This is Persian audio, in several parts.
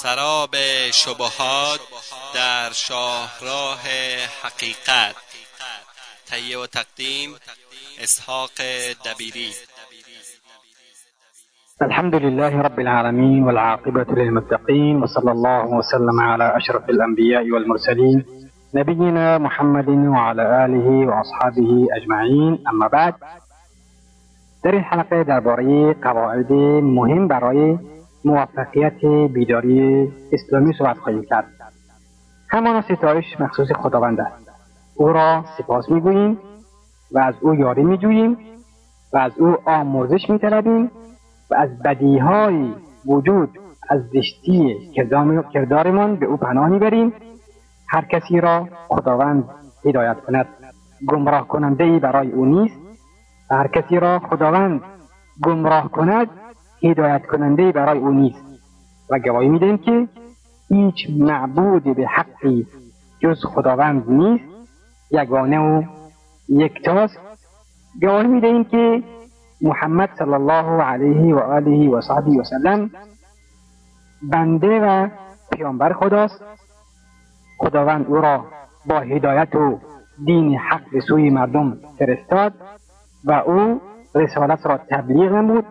سراب شبهات در شاهراه حقیقت. تهیه و تقدیم اسحاق دبیری. الحمد لله رب العالمين والعاقبة للمتقين وصلى الله وسلم على أشرف الأنبياء والمرسلين نبينا محمد وعلى آله وأصحابه أجمعين. أما بعد در این حلقه درباره قواعد مهم برای موفقیت بیداری اسلامی صحبت خواهیم کرد. همان ستایش مخصوص خداوند است. او را سپاس می‌گوییم و از او یاری میجوییم و از او آمرزش میطلبیم و از بدیهای وجود از زشتی کردارمان به او پناه می‌بریم. هر کسی را خداوند هدایت کند. گمراه کننده ای برای او نیست. و هر کسی را خداوند گمراه کند هدایت کننده برای او نیست. و گواهی می‌دهیم که هیچ معبود به حقی جز خداوند نیست. یگانه و یکتاست. گواهی می‌دهیم که محمد صلی الله علیه و آله و صحبه و سلم بنده و پیامبر خداست. خداوند او را با هدایت و دین حق به سوی مردم فرستاد و او رسالت را تبلیغ نمود.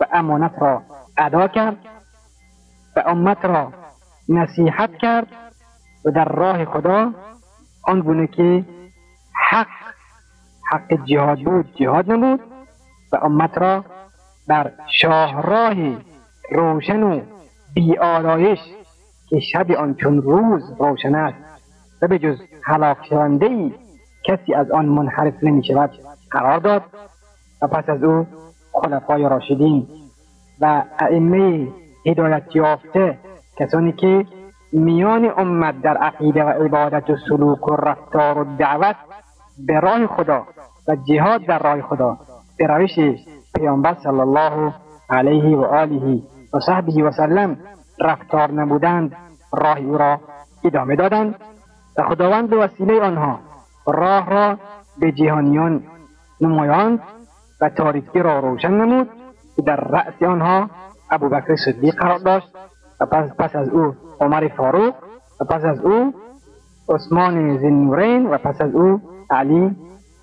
و امانت را ادا کرد و امت را نصیحت کرد و در راه خدا آن گونه که حق حق جهاد بود جهاد نمود و امت را بر شاهراه روشن و بیالایش که شب آن چون روز روشن است و به جز هلاک شونده کسی از آن منحرف نمی شود قرار داد و پس از او خلفای راشدین و ائمه هدایت یافته کسانی که میان امت در عقیده و عبادت و سلوک و رفتار و دعوت به راه خدا و جهاد در راه خدا به روش پیامبر صلی الله علیه و آله و صحبه و سلم رفتار نبودند راه او را ادامه دادند و خداوند به وسیله آنها راه را به جهانیان نمایاند. و تاریکی را روشن نمود که در رأس آنها ابوبکر صدیق قرار داشت و پس, پس از او عمر فاروق و پس از او عثمان زنورین و پس از او علی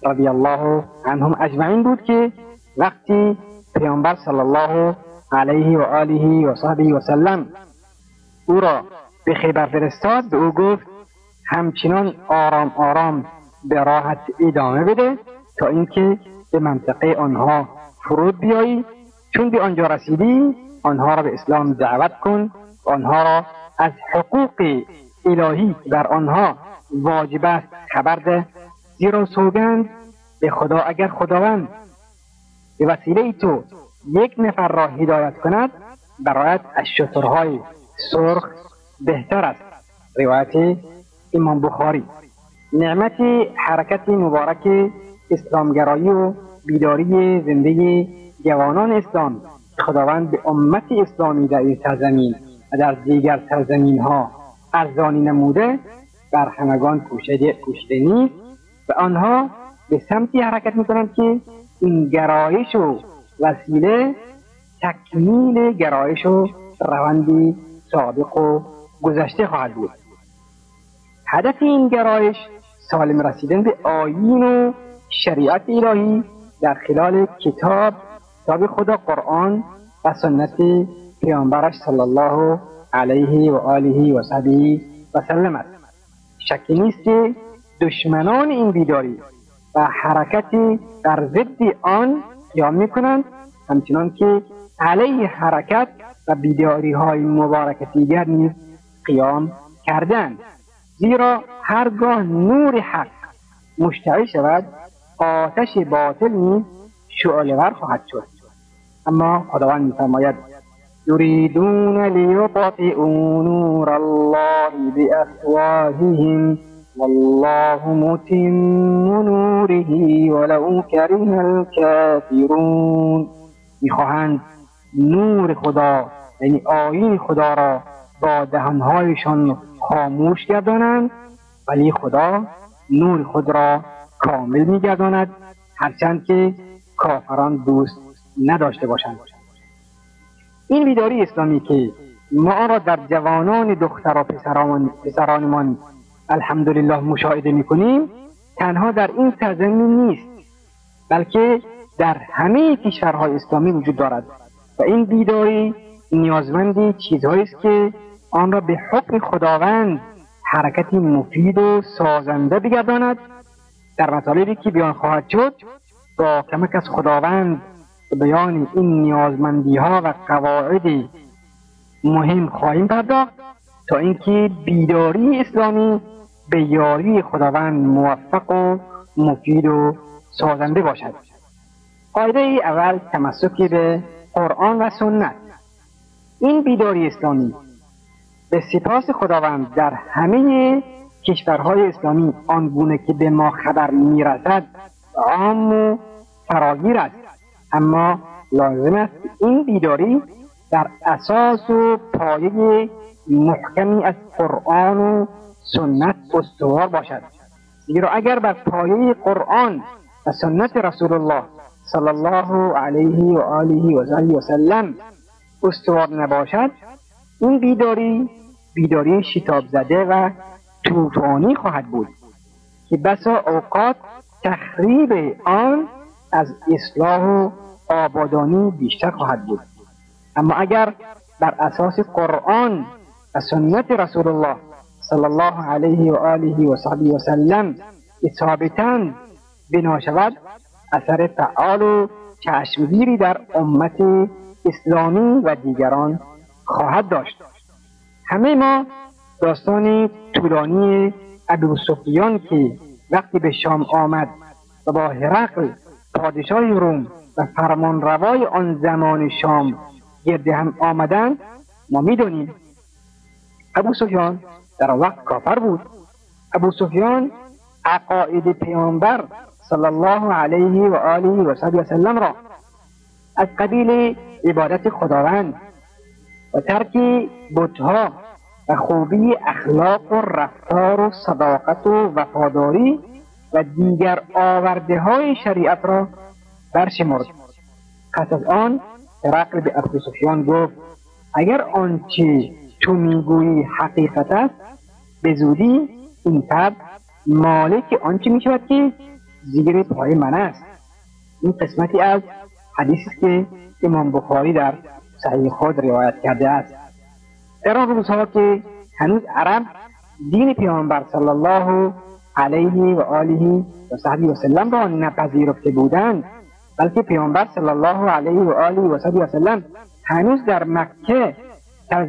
رضی الله عنهم اجمعین بود که وقتی پیامبر صلی الله علیه و آله و صحبه و سلم او را به خیبر فرستاد به او گفت همچنان آرام آرام به راحت ادامه بده تا اینکه به منطقه آنها فرود بیایی. چون به آنجا رسیدی آنها را به اسلام دعوت کن آنها را از حقوق الهی بر آنها واجب است خبر ده. زیرا سوگند به خدا اگر خداوند به وسیله تو یک نفر را هدایت کند برایت از شطرهای سرخ بهتر است. روایت امام بخاری. نعمت حرکت مبارک اسلامگرایی و بیداری زندگی جوانان اسلام. خداوند به امت اسلامی در این سرزمین و در دیگر سرزمین ها ارزانی نموده بر همگان پوشیده نیست و آنها به سمتی حرکت می‌کنند که این گرایش و وسیله تکمیل گرایش و روندی سابق و گذشته خواهد بود. هدف این گرایش سالم رسیدن به آیین و شریعت الهی در خلال کتاب کتاب خدا قرآن و سنت پیامبرش صلی الله علیه و آله و صحبه و سلم است. شکی نیست که دشمنان این بیداری و حرکت در ضد آن قیام می‌کنند. همچنان که علیه حرکت و بیداری های مبارک دیگر نیز قیام کردند زیرا هرگاه نور حق مشتعل شود آتش باطل نیز شعلهور خواهد شد. اما خداوند میفرماید یریدون لیطفئوا نور الله بافواههم والله متم نوره ولو کره الكافرون. می‌خواهند نور خدا یعنی آیین خدا را با دهنهایشان خاموش گردانند ولی خدا نور خود را کامل میگرداند هرچند که کافران دوست نداشته باشند. این بیداری اسلامی که ما را در جوانان دختر و پسرانمان الحمدلله مشاهده می‌کنیم تنها در این سرزمین نیست بلکه در همه کشورهای اسلامی وجود دارد. و این بیداری نیازمند چیزهایی است که آن را به حکم خداوند حرکتی مفید و سازنده بگرداند در مطالبی که بیان خواهد شد با کمک از خداوند بیان این نیازمندی ها و قواعد مهم خواهیم پرداخت تا اینکه بیداری اسلامی به یاری خداوند موفق و مفید و سازنده باشد. قاعده اول تمسکی به قرآن و سنت. این بیداری اسلامی به سپاس خداوند در همه کشورهای اسلامی آنگونه که به ما خبر می‌رسد عام و فراگیر است. اما لازم است این بیداری در اساس و پایه محکمی از قرآن و سنت استوار باشد. زیرا اگر بر پایه قرآن و سنت رسول الله صلی الله علیه و آله و سلم استوار نباشد این بیداری بیداری شتاب زده و طوفانی خواهد بود که بسا اوقات تخریب آن از اصلاح و آبادانی بیشتر خواهد بود. اما اگر بر اساس قرآن و سنت رسول الله صلی الله علیه و آله و صحبه و سلم ثابتا بنا شود اثر فعال و چشمگیری در امت اسلامی و دیگران خواهد داشت. همه ما داستان طولانی ابو سفیان که وقتی به شام آمد و با هرقل پادشاه روم و فرمان روای آن زمان شام گرد هم آمدند ما می‌دونیم ابو سفیان در وقت کافر بود. ابو سفیان عقاید پیامبر صلی الله علیه و آله و و سلم را از قبیل عبادت خداوند و ترک بتها و خوبی اخلاق و رفتار و صداقت و وفاداری و دیگر آورده های شریعت را برشمرد. پس از آن رقل به ابو سفیان گفت اگر آنچه تو می‌گویی حقیقت است به زودی این فرد مالک آنچه می شود که زیر پای من است. این قسمتی از حدیثی که امام بخاری در صحیح خود روایت کرده است. در آن روزها که هنوز عرب دین پیامبر صلی الله علیه و آله و صحبی و سلم را نپذیرفته بودند بلکه پیامبر صلی الله علیه و آله و صحبی و سلم هنوز در مکه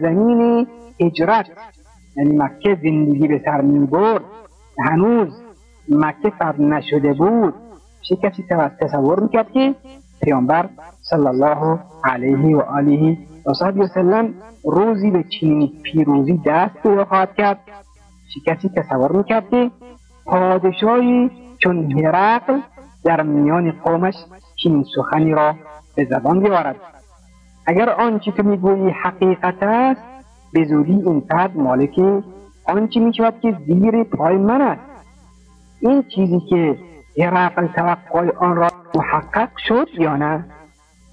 زمین اجرت یعنی مکه زندگی به سر می برد هنوز مکه فتح نشده بود. چه کسی تصور می‌کرد که پیامبر صلی الله علیه و آله صحبی و سلم روزی به چنین پیروزی دست پیدا خواهد کرد. چه کسی تصور می‌کرد که پادشاهی چون هرقل در میان قومش چنین سخنی را به زبان بیاورد. اگر آنچه تو می‌گویی حقیقت است به زودی این فرد مالک آنچه می‌شود که زیر پای من است. این چیزی که هرقل توقع آن را محقق شد یا نه؟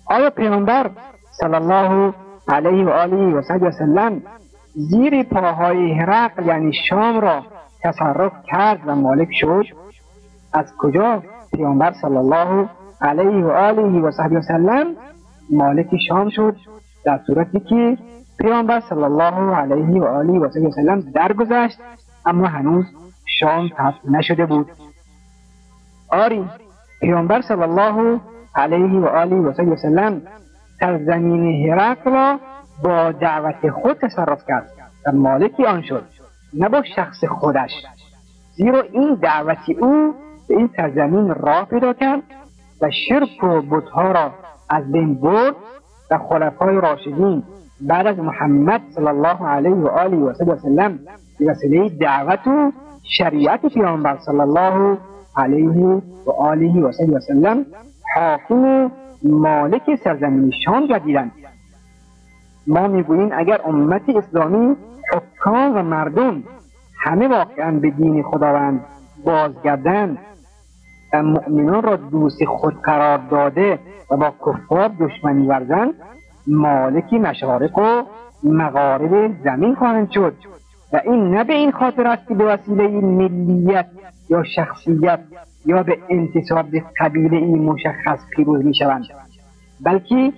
آیا پیامبر صلی الله علیه و آله و سلم زیر پاهای هرقل یعنی شام را تصرف کرد و مالک شد. از کجا پیامبر صلی الله علیه و آله و صحبی و سلم مالک شام شد؟ در صورتی که پیامبر صلی الله علیه و آله و سلم درگذشت اما هنوز شام فتح نشده بود. آری پیامبر صلی الله علیه و آله و صحبی سرزمین هرق را با دعوت خود تصرف کرد و مالکی آن شد نه با شخص خودش. زیرا این دعوتی او به این سرزمین راه پیدا کرد و شرک و بتها را از بین برد و خلفای راشدین بعد از محمد صلی الله علیه و آله و سلم به وسیله دعوت و شریعت پیامبر صلی الله علیه و آله و سلم حاکم مالک سرزمین شام گردیدند ما می‌گوییم اگر امت اسلامی حکام و مردم همه واقعا به دین خداوند بازگردند و مؤمنان را دوست خود قرار داده و با کفار دشمنی ورزند مالک مشارق و مغارب زمین خواهند شد. و این نه به این خاطر است که به وسیله ملیت یا شخصیت یا به انتصاب به قبیله این مشخص پیروز می شوند بلکه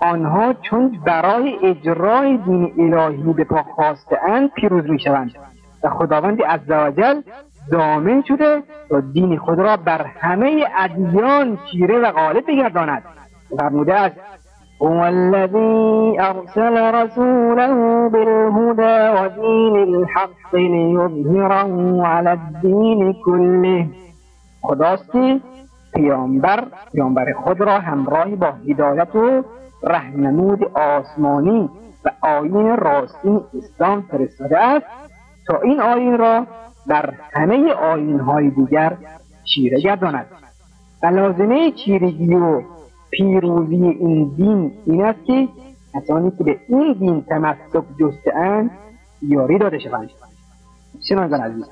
آنها چون برای اجرای دین الهی به پا اند پیروز می شوند و خداوند عزوجل دامن شده تا دین خود را بر همه ادیان چیره و غالب بگرداند. فرموده است هو الذي أرسل رسوله بالهدى ودين الحق ليظهره على الدين كله خداست پیامبر پیامبر خود را همراه با هدایت و رهنمود آسمانی و آیین راستین اسلام فرستاده است تا این آیین را در همه آیین های دیگر چیره گرداند. و لازمه چیرگی و پیروزی این دین این است که کسانی که به این دین تمسک جستهاند یاری داده شوند. شنوندگان عزیز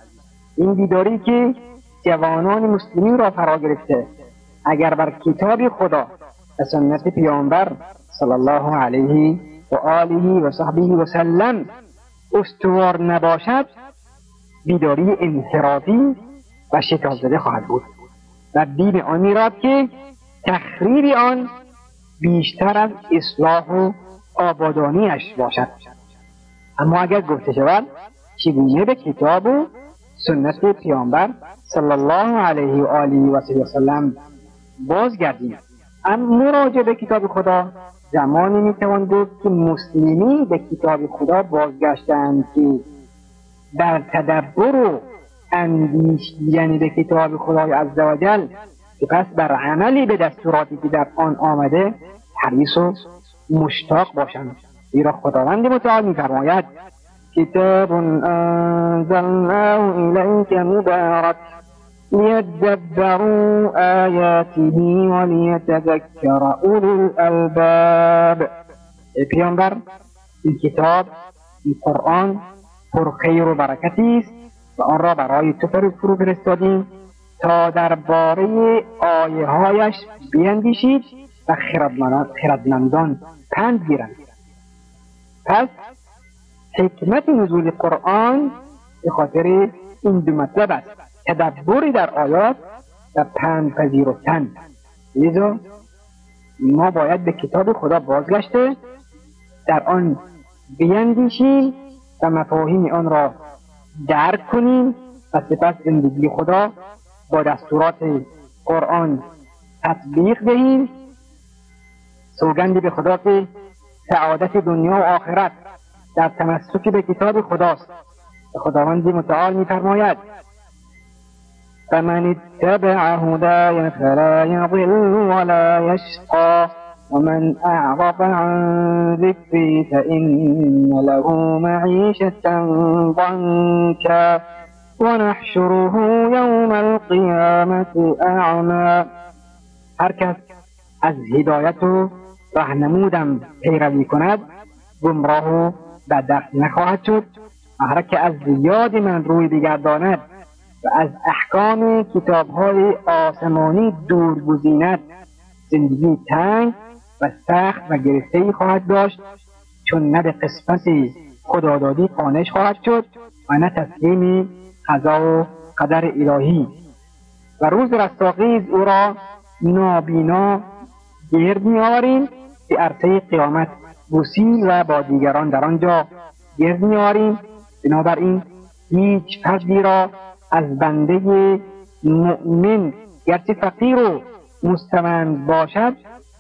این بیداری که جوانان مسلمین را فرا گرفته. اگر بر کتاب خدا و سنت پیامبر صلی الله علیه و آله و صحبه و سلم استوار نباشد بیداری انحرافی و شتاب زده خواهد بود. و دین آن میراد که تخریب آن بیشتر از اصلاح و آبادانیش باشد. اما اگر گفته شود چگونه به کتاب و سنت پیامبر صلی الله علیه و آله و سلم بازگردیم. اما مراجعه به کتاب خدا زمانی می‌توان گفت که مسلمین به کتاب خدا بازگشتند که در تدبر و اندیشیدن به کتاب خدای که پس بر عملی به دستوراتی که در آن آمده حریص و مشتاق باشند. زیرا خداوند متعال میفرماید کتاب انزلناه الیک مبارک. لیدبروا آیاته ولیتذکر اولو الالباب پیامبر این کتاب این قرآن پر خیر و برکتی است و آن را برای تو فرو فرستادیم تا درباره آیه هایش بیندیشید و خردمندان پند گیرند. پس حکمت نزول قرآن به خاطر این دو مطلب است. تدبری در آیات و پند پذیرفتن. لذا ما باید به کتاب خدا بازگشته در آن بیندیشیم و مفاهیم آن را درک کنیم و سپس زندگی خدا با دستورات قرآن تطبیق دهیم. سوگندی به خدا که سعادت دنیا و آخرت در تمسک به کتاب خداست. خداوند متعال میفرماید فمن اتبع هداي فلا يضل ولا يشقى. ومن أعرض عن ذكري فإن له معيشة ضنكا. ونحشره يوم القيامة أعمى. هر کس از هدایت و رهنمودم پیروی کند گمراه و بدبخت نخواهد شد. و هر که از یاد من روی بگرداند و از احکام کتابهای آسمانی دور گزیند زندگی تنگ و سخت و گرفته خواهد داشت چون نه به قسمت خدادادی قانش خواهد شد و نه تسلیم قضا و قدر الهی. و روز رستاخیز او را نابینا گرد میآوریم به عرصه قیامت گسیل و با دیگران در آنجا گرد میآوریم. بنابراین هیچ فردی را از بنده مؤمن. گرچه فقیر و مستمند باشد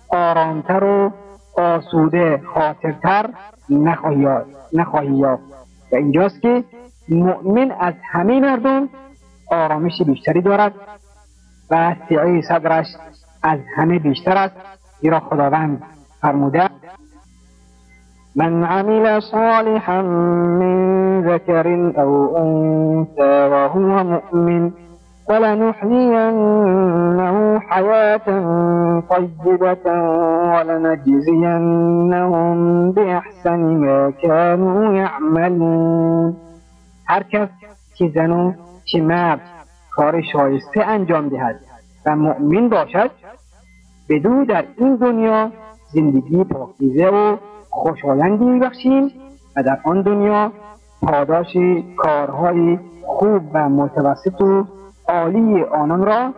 آرامتر و آسوده خاطرتر نخواهی یافت و اینجاست که مؤمن از همه مردم آرامش بیشتری دارد و سعی صدرش از همه بیشتر است. زیرا خداوند فرموده من عمل صالحا من ذكر أو أنثى وهو مؤمن فلنحيينه حياة طيبة ولنجزينهم بأحسن ما كانوا يعملون. هر کس که زن و که مرد کار شایسته انجام دهد و مؤمن باشد بدو در این دنیا زندگی پاکیزه و خوشایندی بخشیم و در آن دنیا پاداش کارهای خوب و متوسط و عالی آنان را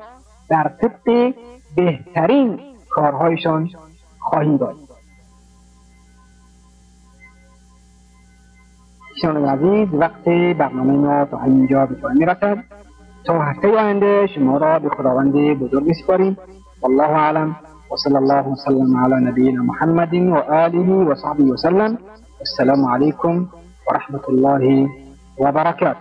در طبق بهترین کارهایشان خواهیم داد. شنوندگان عزیز وقت برنامه ما تا اینجا به پایان می‌رسد. تا هفته آینده شما را به خداوند بزرگ سپاریم والله اعلم. وصلى الله وسلم على نبينا محمد وآله وصحبه وسلم. السلام عليكم ورحمة الله وبركاته.